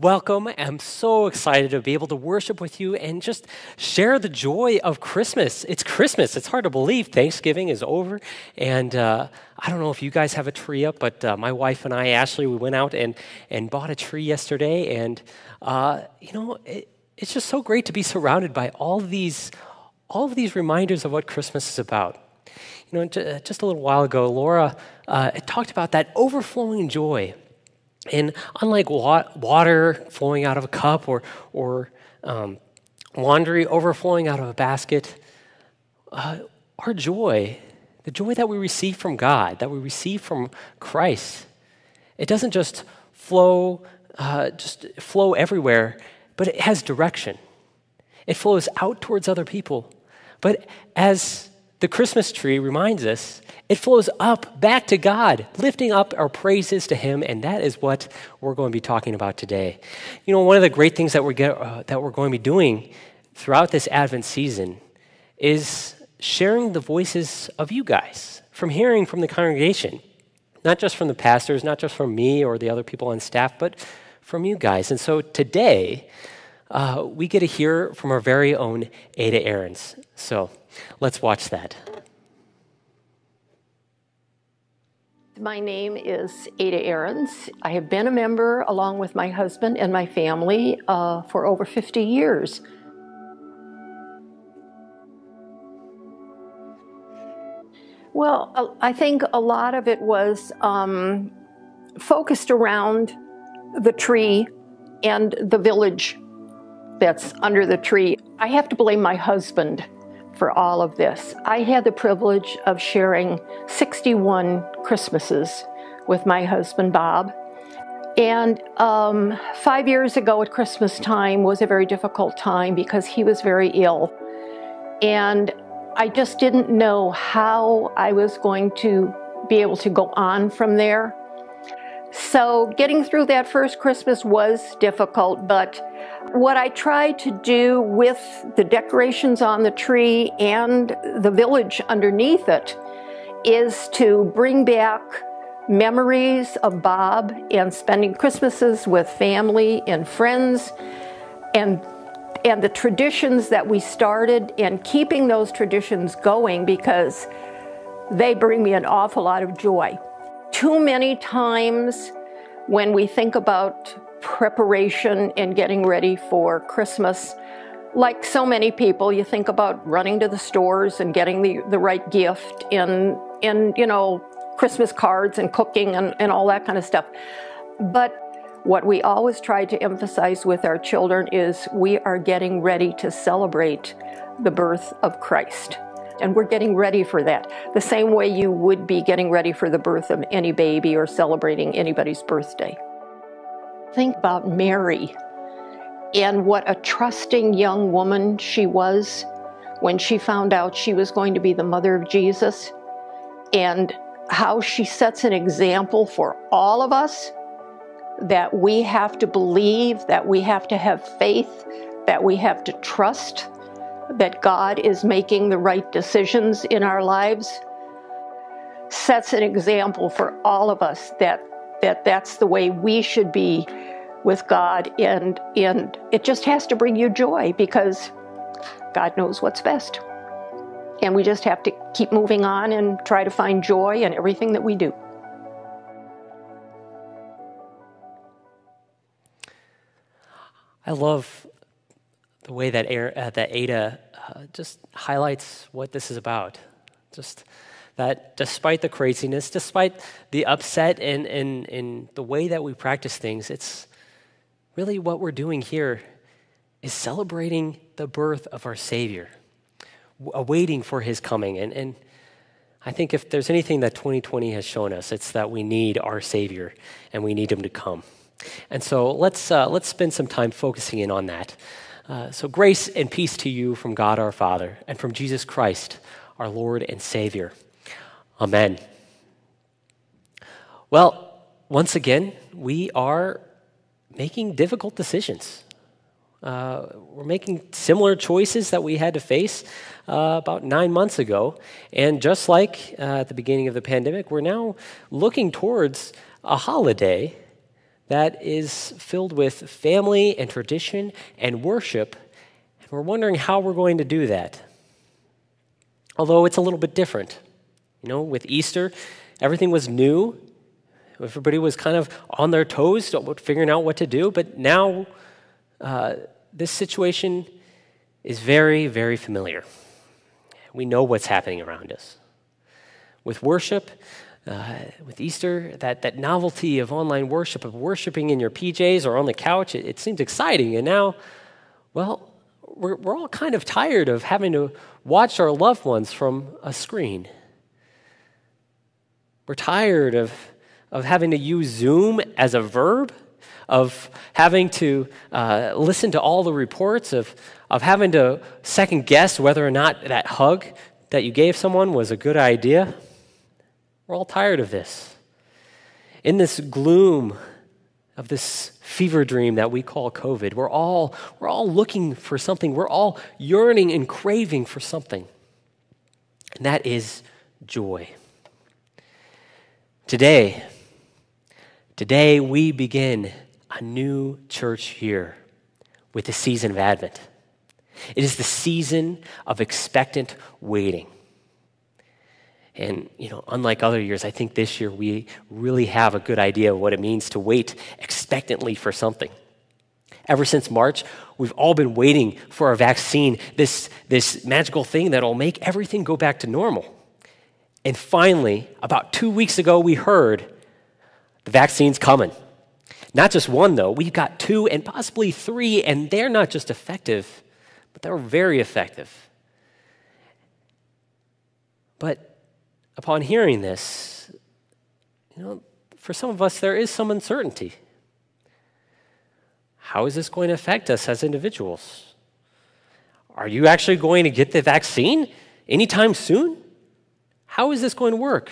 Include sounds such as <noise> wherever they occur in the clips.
Welcome. I'm so excited to be able to worship with you and just share the joy of Christmas. It's Christmas. It's hard to believe Thanksgiving is over. And uh, I don't know if you guys have a tree up, but uh, my wife and I, Ashley, we went out and, and bought a tree yesterday. And, uh, you know, it, it's just so great to be surrounded by all these, all of these reminders of what Christmas is about. You know, just a little while ago, Laura uh, talked about that overflowing joy and unlike water flowing out of a cup or, or um, laundry overflowing out of a basket, uh, our joy, the joy that we receive from God, that we receive from Christ, it doesn't just flow, uh, just flow everywhere, but it has direction. It flows out towards other people. But as the Christmas tree reminds us, it flows up back to God, lifting up our praises to Him, and that is what we're going to be talking about today. You know, one of the great things that we're, get, uh, that we're going to be doing throughout this Advent season is sharing the voices of you guys, from hearing from the congregation, not just from the pastors, not just from me or the other people on staff, but from you guys. And so today, uh, we get to hear from our very own Ada Aarons. So let's watch that. My name is Ada Aarons. I have been a member along with my husband and my family uh, for over 50 years. Well, uh, I think a lot of it was um, focused around the tree and the village that's under the tree. I have to blame my husband for all of this. I had the privilege of sharing 61 Christmases with my husband, Bob. And um, five years ago at Christmas time was a very difficult time because he was very ill. And I just didn't know how I was going to be able to go on from there. So getting through that first Christmas was difficult, but what I try to do with the decorations on the tree and the village underneath it is to bring back memories of Bob and spending Christmases with family and friends and and the traditions that we started and keeping those traditions going because they bring me an awful lot of joy. Too many times when we think about preparation and getting ready for Christmas, like so many people, you think about running to the stores and getting the, the right gift and, and, you know, Christmas cards and cooking and, and all that kind of stuff. But what we always try to emphasize with our children is we are getting ready to celebrate the birth of Christ and we're getting ready for that. The same way you would be getting ready for the birth of any baby or celebrating anybody's birthday. Think about Mary and what a trusting young woman she was when she found out she was going to be the mother of Jesus and how she sets an example for all of us that we have to believe, that we have to have faith, that we have to trust that God is making the right decisions in our lives sets an example for all of us that that that's the way we should be with God and and it just has to bring you joy because God knows what's best. And we just have to keep moving on and try to find joy in everything that we do. I love the way that, uh, that Ada uh, just highlights what this is about. Just that despite the craziness, despite the upset and the way that we practice things, it's really what we're doing here is celebrating the birth of our Savior, awaiting for his coming. And, and I think if there's anything that 2020 has shown us, it's that we need our Savior and we need him to come. And so let's, uh, let's spend some time focusing in on that. Uh, so, grace and peace to you from God our Father and from Jesus Christ, our Lord and Savior. Amen. Well, once again, we are making difficult decisions. Uh, we're making similar choices that we had to face uh, about nine months ago. And just like uh, at the beginning of the pandemic, we're now looking towards a holiday that is filled with family and tradition and worship. And we're wondering how we're going to do that. Although it's a little bit different. You know, with Easter, everything was new. Everybody was kind of on their toes, figuring out what to do. But now, uh, this situation is very, very familiar. We know what's happening around us. With worship, uh, with Easter, that, that novelty of online worship, of worshiping in your PJs or on the couch, it, it seems exciting. And now, well, we're, we're all kind of tired of having to watch our loved ones from a screen. We're tired of, of having to use Zoom as a verb, of having to uh, listen to all the reports, of, of having to second guess whether or not that hug that you gave someone was a good idea. We're all tired of this. In this gloom of this fever dream that we call COVID, we're all, we're all looking for something. We're all yearning and craving for something. And that is joy. Today, today we begin a new church year with the season of Advent. It is the season of expectant waiting. And, you know, unlike other years, I think this year we really have a good idea of what it means to wait expectantly for something. Ever since March, we've all been waiting for a vaccine, this, this magical thing that'll make everything go back to normal. And finally, about two weeks ago, we heard the vaccine's coming. Not just one, though, we've got two and possibly three, and they're not just effective, but they're very effective. But upon hearing this, you know, for some of us, there is some uncertainty. How is this going to affect us as individuals? Are you actually going to get the vaccine anytime soon? How is this going to work?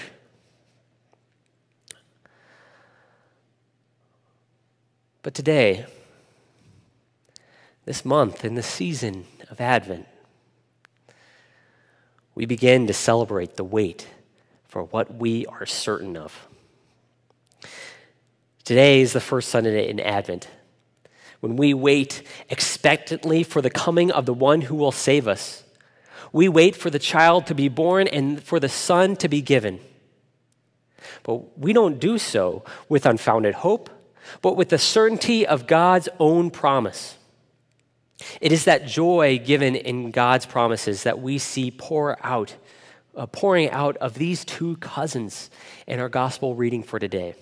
But today, this month, in the season of Advent, we begin to celebrate the wait for what we are certain of. Today is the first Sunday in Advent, when we wait expectantly for the coming of the one who will save us. We wait for the child to be born and for the son to be given. But we don't do so with unfounded hope, but with the certainty of God's own promise. It is that joy given in God's promises that we see pour out uh, pouring out of these two cousins in our gospel reading for today.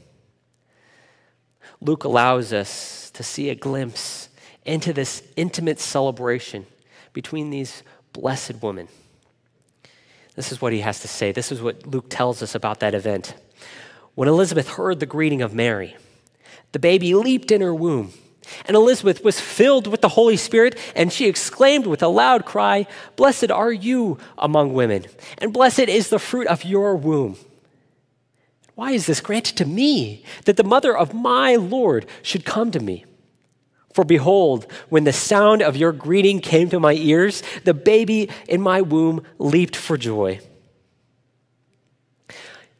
Luke allows us to see a glimpse into this intimate celebration between these blessed woman. This is what he has to say. This is what Luke tells us about that event. When Elizabeth heard the greeting of Mary, the baby leaped in her womb. And Elizabeth was filled with the Holy Spirit, and she exclaimed with a loud cry, Blessed are you among women, and blessed is the fruit of your womb. Why is this granted to me, that the mother of my Lord should come to me? For behold, when the sound of your greeting came to my ears, the baby in my womb leaped for joy.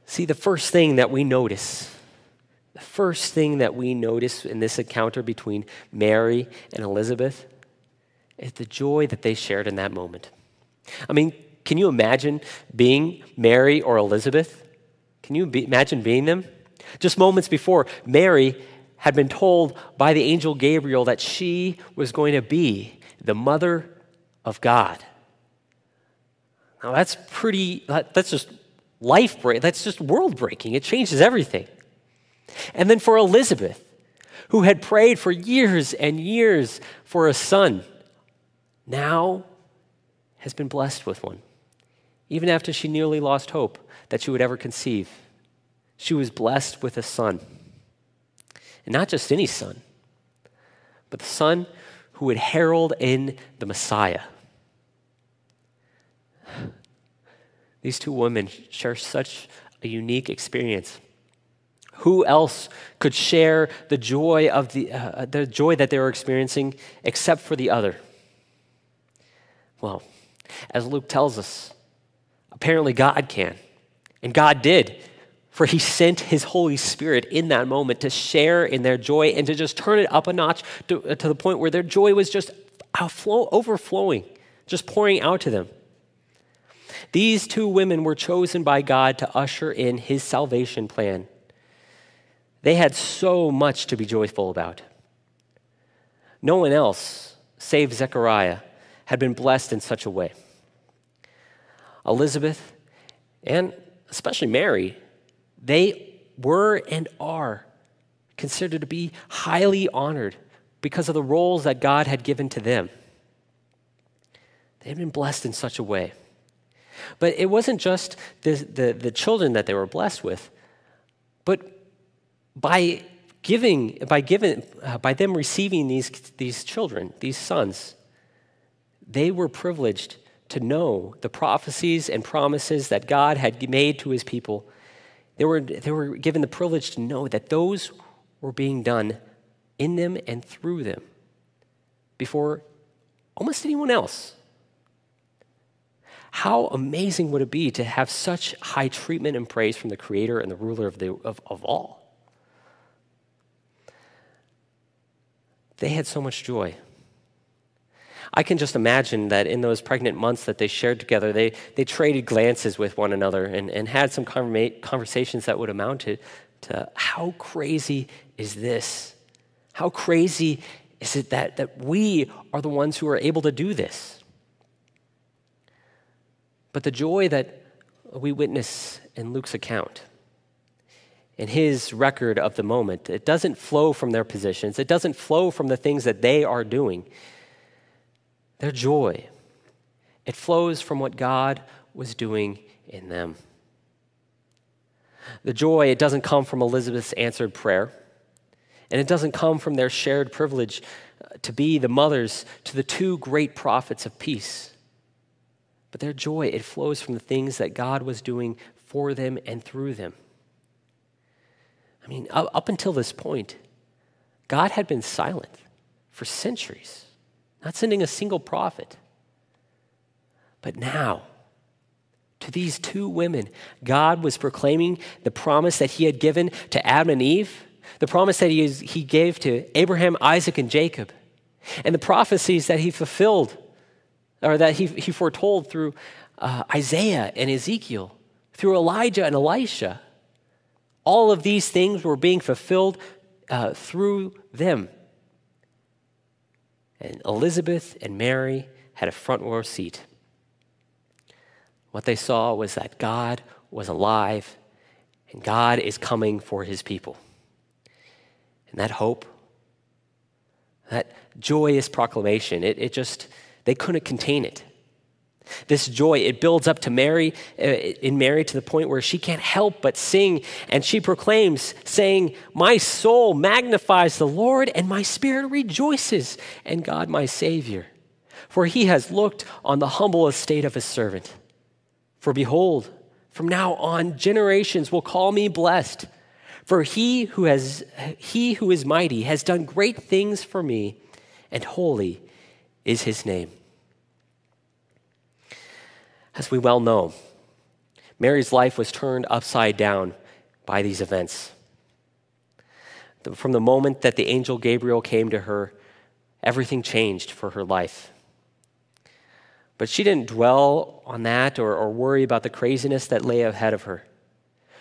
See, the first thing that we notice the first thing that we notice in this encounter between Mary and Elizabeth is the joy that they shared in that moment. I mean, can you imagine being Mary or Elizabeth? Can you be, imagine being them? Just moments before, Mary had been told by the angel Gabriel that she was going to be the mother of God. Now, that's pretty, that's just life breaking, that's just world breaking. It changes everything. And then for Elizabeth, who had prayed for years and years for a son, now has been blessed with one. Even after she nearly lost hope that she would ever conceive, she was blessed with a son. And not just any son, but the son who would herald in the Messiah. These two women share such a unique experience. Who else could share the joy of the, uh, the joy that they were experiencing except for the other? Well, as Luke tells us, apparently God can. And God did For he sent his Holy Spirit in that moment to share in their joy and to just turn it up a notch to, uh, to the point where their joy was just outflow, overflowing, just pouring out to them. These two women were chosen by God to usher in his salvation plan. They had so much to be joyful about. No one else, save Zechariah, had been blessed in such a way. Elizabeth, and especially Mary, they were and are considered to be highly honored because of the roles that God had given to them. They had been blessed in such a way. But it wasn't just the, the, the children that they were blessed with, but by giving, by, giving, uh, by them receiving these, these children, these sons, they were privileged to know the prophecies and promises that God had made to his people. They were, they were given the privilege to know that those were being done in them and through them before almost anyone else. How amazing would it be to have such high treatment and praise from the Creator and the ruler of, the, of, of all? They had so much joy. I can just imagine that in those pregnant months that they shared together, they, they traded glances with one another and, and had some conversations that would amount to, to how crazy is this? How crazy is it that, that we are the ones who are able to do this? But the joy that we witness in Luke's account, in his record of the moment, it doesn't flow from their positions, it doesn't flow from the things that they are doing their joy. It flows from what God was doing in them. The joy, it doesn't come from Elizabeth's answered prayer, and it doesn't come from their shared privilege uh, to be the mothers to the two great prophets of peace. But their joy, it flows from the things that God was doing for them and through them. I mean, up until this point, God had been silent for centuries not sending a single prophet. But now, to these two women, God was proclaiming the promise that He had given to Adam and Eve, the promise that He, he gave to Abraham, Isaac, and Jacob, and the prophecies that He fulfilled, or that He, he foretold through uh, Isaiah and Ezekiel, through Elijah and Elisha. All of these things were being fulfilled uh, through them. And Elizabeth and Mary had a front row seat. What they saw was that God was alive and God is coming for his people. And that hope, that joyous proclamation, it, it just, they couldn't contain it. This joy, it builds up to Mary, uh, in Mary to the point where she can't help but sing. And she proclaims, saying, My soul magnifies the Lord, and my spirit rejoices in God my Savior. For he has looked on the humble estate of his servant. For behold, from now on, generations will call me blessed. For he who, has, he who is mighty has done great things for me, and holy is his name. As we well know, Mary's life was turned upside down by these events. From the moment that the angel Gabriel came to her, everything changed for her life. But she didn't dwell on that or, or, worry about the craziness that lay ahead of her.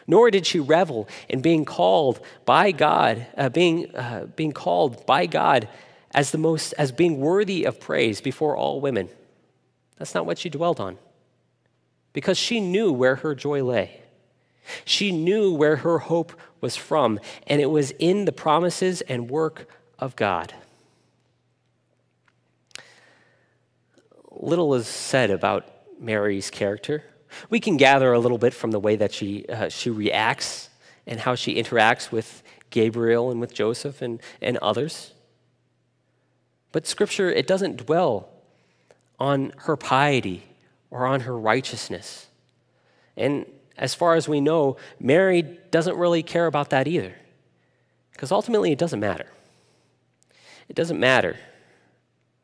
Nor did she revel in being called by God, uh, being, uh, being called by God as the most, as being worthy of praise before all women. That's not what she dwelled on because she knew where her joy lay. She knew where her hope was from, and it was in the promises and work of God. Little is said about Mary's character. We can gather a little bit from the way that she, uh, she reacts and how she interacts with Gabriel and with Joseph and, and others. But Scripture, it doesn't dwell on her piety or on her righteousness. And as far as we know, Mary doesn't really care about that either. Because ultimately, it doesn't matter. It doesn't matter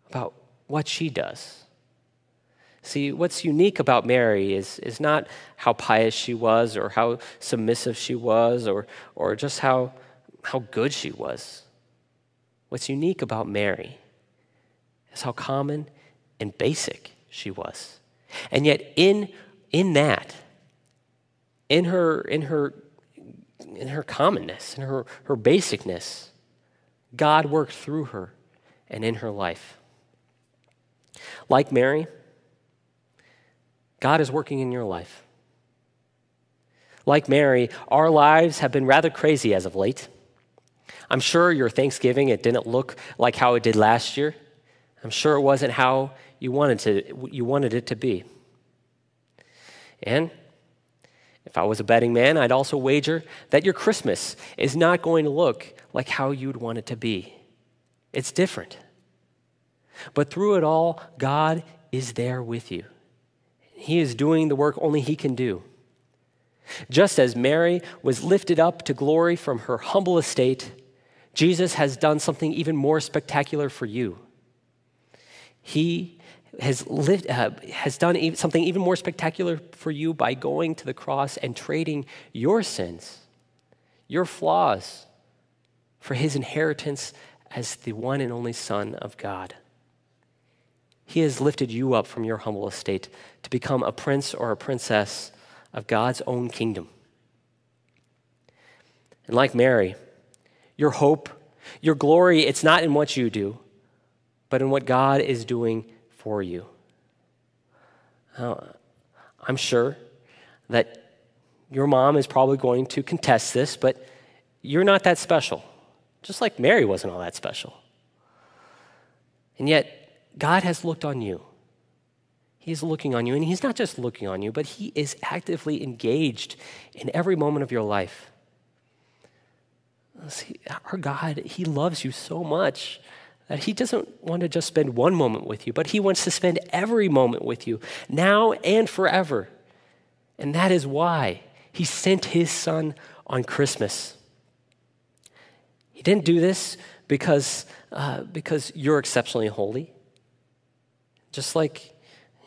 about what she does. See, what's unique about Mary is, is not how pious she was or how submissive she was or, or just how, how good she was. What's unique about Mary is how common and basic she was. And yet, in, in that, in her, in her, in her commonness, in her, her basicness, God worked through her and in her life. Like Mary, God is working in your life. Like Mary, our lives have been rather crazy as of late. I'm sure your Thanksgiving it didn't look like how it did last year. I'm sure it wasn't how you wanted to you wanted it to be. And if I was a betting man, I'd also wager that your Christmas is not going to look like how you'd want it to be. It's different. But through it all, God is there with you. He is doing the work only He can do. Just as Mary was lifted up to glory from her humble estate, Jesus has done something even more spectacular for you. He has, lived, uh, has done something even more spectacular for you by going to the cross and trading your sins, your flaws, for his inheritance as the one and only Son of God. He has lifted you up from your humble estate to become a prince or a princess of God's own kingdom. And like Mary, your hope, your glory, it's not in what you do, but in what God is doing for you. I'm sure that your mom is probably going to contest this, but you're not that special, just like Mary wasn't all that special. And yet, God has looked on you. He's looking on you, and He's not just looking on you, but He is actively engaged in every moment of your life. See, our God, He loves you so much that He doesn't want to just spend one moment with you, but He wants to spend every moment with you, now and forever. And that is why He sent His Son on Christmas. He didn't do this because, uh, because you're exceptionally holy. Just like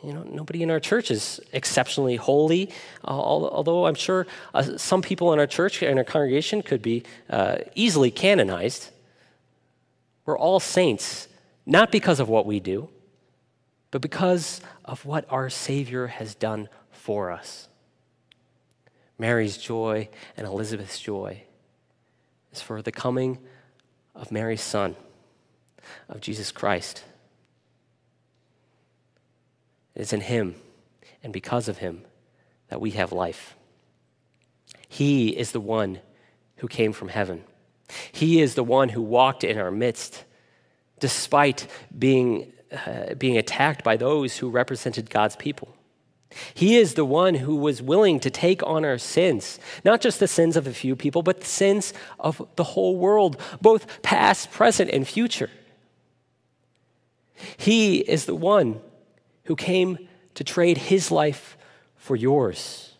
you know, nobody in our church is exceptionally holy, uh, although I'm sure uh, some people in our church and our congregation could be uh, easily canonized. We're all saints, not because of what we do, but because of what our Savior has done for us. Mary's joy and Elizabeth's joy is for the coming of Mary's Son, of Jesus Christ. It's in Him and because of Him that we have life. He is the one who came from heaven. He is the one who walked in our midst despite being, uh, being attacked by those who represented God's people. He is the one who was willing to take on our sins, not just the sins of a few people, but the sins of the whole world, both past, present, and future. He is the one who came to trade his life for yours.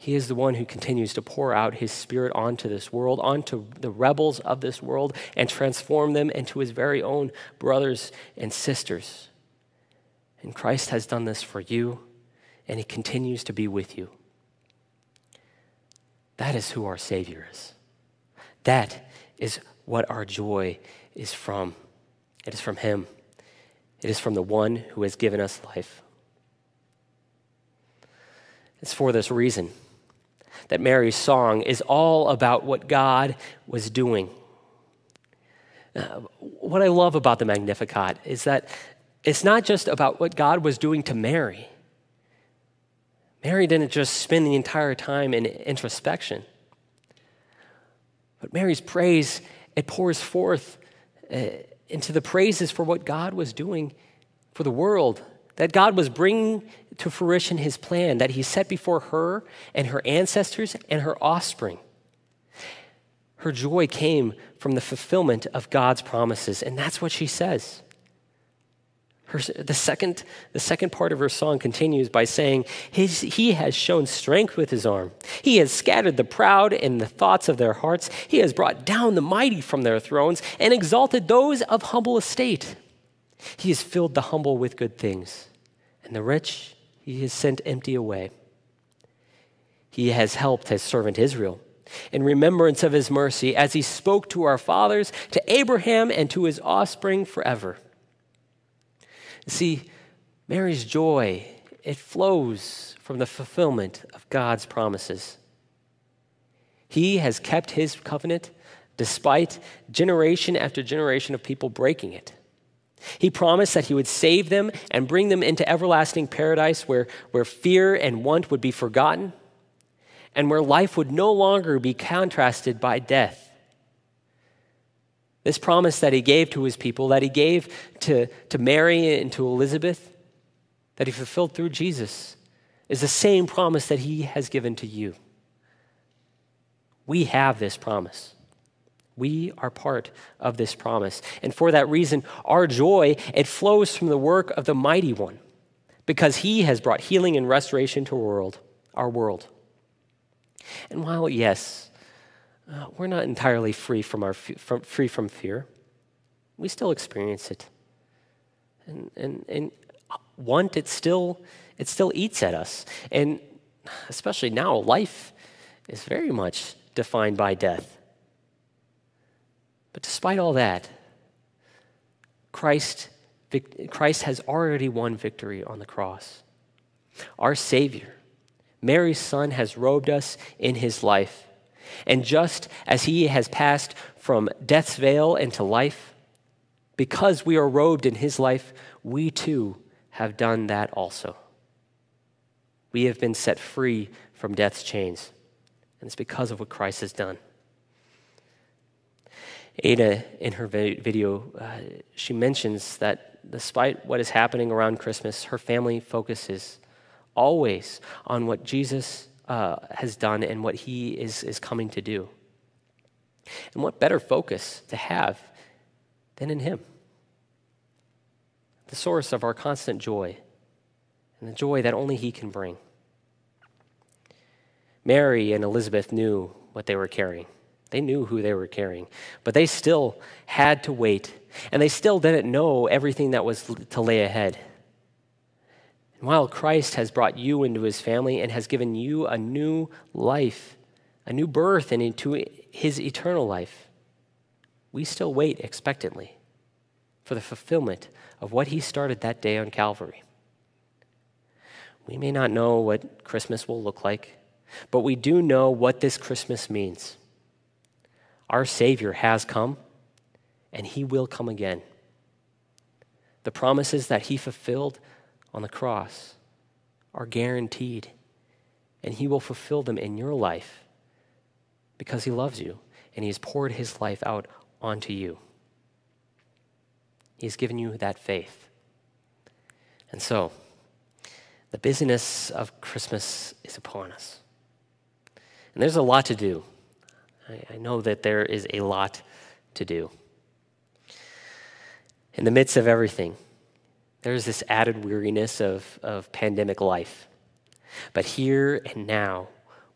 He is the one who continues to pour out his spirit onto this world, onto the rebels of this world, and transform them into his very own brothers and sisters. And Christ has done this for you, and he continues to be with you. That is who our Savior is. That is what our joy is from. It is from him. It is from the one who has given us life. It's for this reason that Mary's song is all about what God was doing. Uh, what I love about the Magnificat is that it's not just about what God was doing to Mary. Mary didn't just spend the entire time in introspection. But Mary's praise, it pours forth uh, into the praises for what God was doing for the world, that God was bringing to fruition his plan that he set before her and her ancestors and her offspring. Her joy came from the fulfillment of God's promises, and that's what she says. Her, the, second, the second part of her song continues by saying, his, He has shown strength with his arm. He has scattered the proud in the thoughts of their hearts. He has brought down the mighty from their thrones and exalted those of humble estate. He has filled the humble with good things, and the rich he has sent empty away. He has helped his servant Israel in remembrance of his mercy as he spoke to our fathers, to Abraham, and to his offspring forever. See, Mary's joy, it flows from the fulfillment of God's promises. He has kept his covenant despite generation after generation of people breaking it. He promised that he would save them and bring them into everlasting paradise where, where fear and want would be forgotten and where life would no longer be contrasted by death. This promise that he gave to his people, that he gave to, to Mary and to Elizabeth, that he fulfilled through Jesus, is the same promise that he has given to you. We have this promise. We are part of this promise. And for that reason, our joy, it flows from the work of the mighty one because he has brought healing and restoration to world, our world. And while yes, uh, we're not entirely free from our from, free from fear, we still experience it. And and and want it still it still eats at us. And especially now life is very much defined by death. But despite all that, Christ, Christ has already won victory on the cross. Our Savior, Mary's Son, has robed us in his life. And just as he has passed from death's veil into life, because we are robed in his life, we too have done that also. We have been set free from death's chains. And it's because of what Christ has done. Ada, in her video, uh, she mentions that despite what is happening around Christmas, her family focuses always on what Jesus uh, has done and what he is, is coming to do. And what better focus to have than in him? The source of our constant joy and the joy that only he can bring. Mary and Elizabeth knew what they were carrying. They knew who they were carrying, but they still had to wait, and they still didn't know everything that was to lay ahead. And while Christ has brought you into his family and has given you a new life, a new birth, and into his eternal life, we still wait expectantly for the fulfillment of what he started that day on Calvary. We may not know what Christmas will look like. But we do know what this Christmas means. Our Savior has come, and He will come again. The promises that He fulfilled on the cross are guaranteed, and He will fulfill them in your life because He loves you and He has poured His life out onto you. He has given you that faith. And so, the busyness of Christmas is upon us. And there's a lot to do. I, I know that there is a lot to do. In the midst of everything, there's this added weariness of, of pandemic life. But here and now,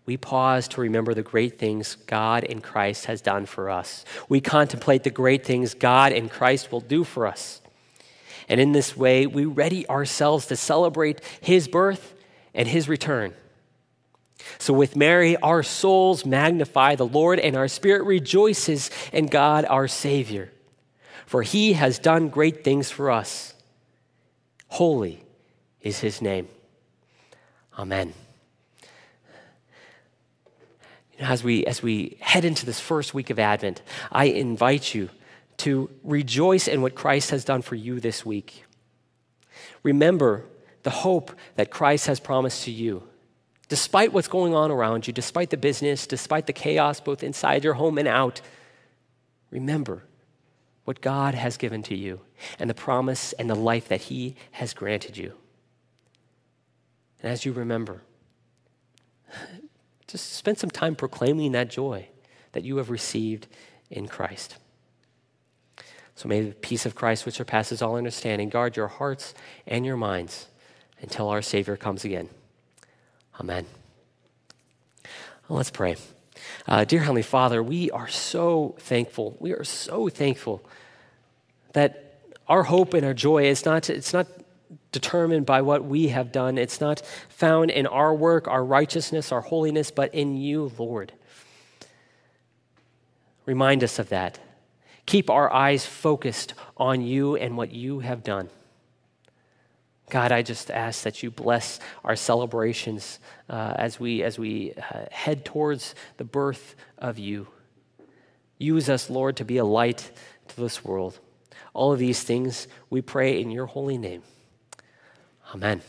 we pause to remember the great things God in Christ has done for us. We contemplate the great things God in Christ will do for us. And in this way, we ready ourselves to celebrate his birth and his return. So, with Mary, our souls magnify the Lord, and our spirit rejoices in God our Savior. For he has done great things for us. Holy is his name. Amen. You know, as, we, as we head into this first week of Advent, I invite you to rejoice in what Christ has done for you this week. Remember the hope that Christ has promised to you despite what's going on around you, despite the business, despite the chaos both inside your home and out, remember what God has given to you and the promise and the life that He has granted you. And as you remember, <sighs> just spend some time proclaiming that joy that you have received in Christ. So may the peace of Christ, which surpasses all understanding, guard your hearts and your minds until our Savior comes again. Amen. Let's pray. Uh, dear Heavenly Father, we are so thankful. We are so thankful that our hope and our joy is not, it's not determined by what we have done. It's not found in our work, our righteousness, our holiness, but in you, Lord. Remind us of that. Keep our eyes focused on you and what you have done. God, I just ask that you bless our celebrations uh, as we, as we uh, head towards the birth of you. Use us, Lord, to be a light to this world. All of these things we pray in your holy name. Amen.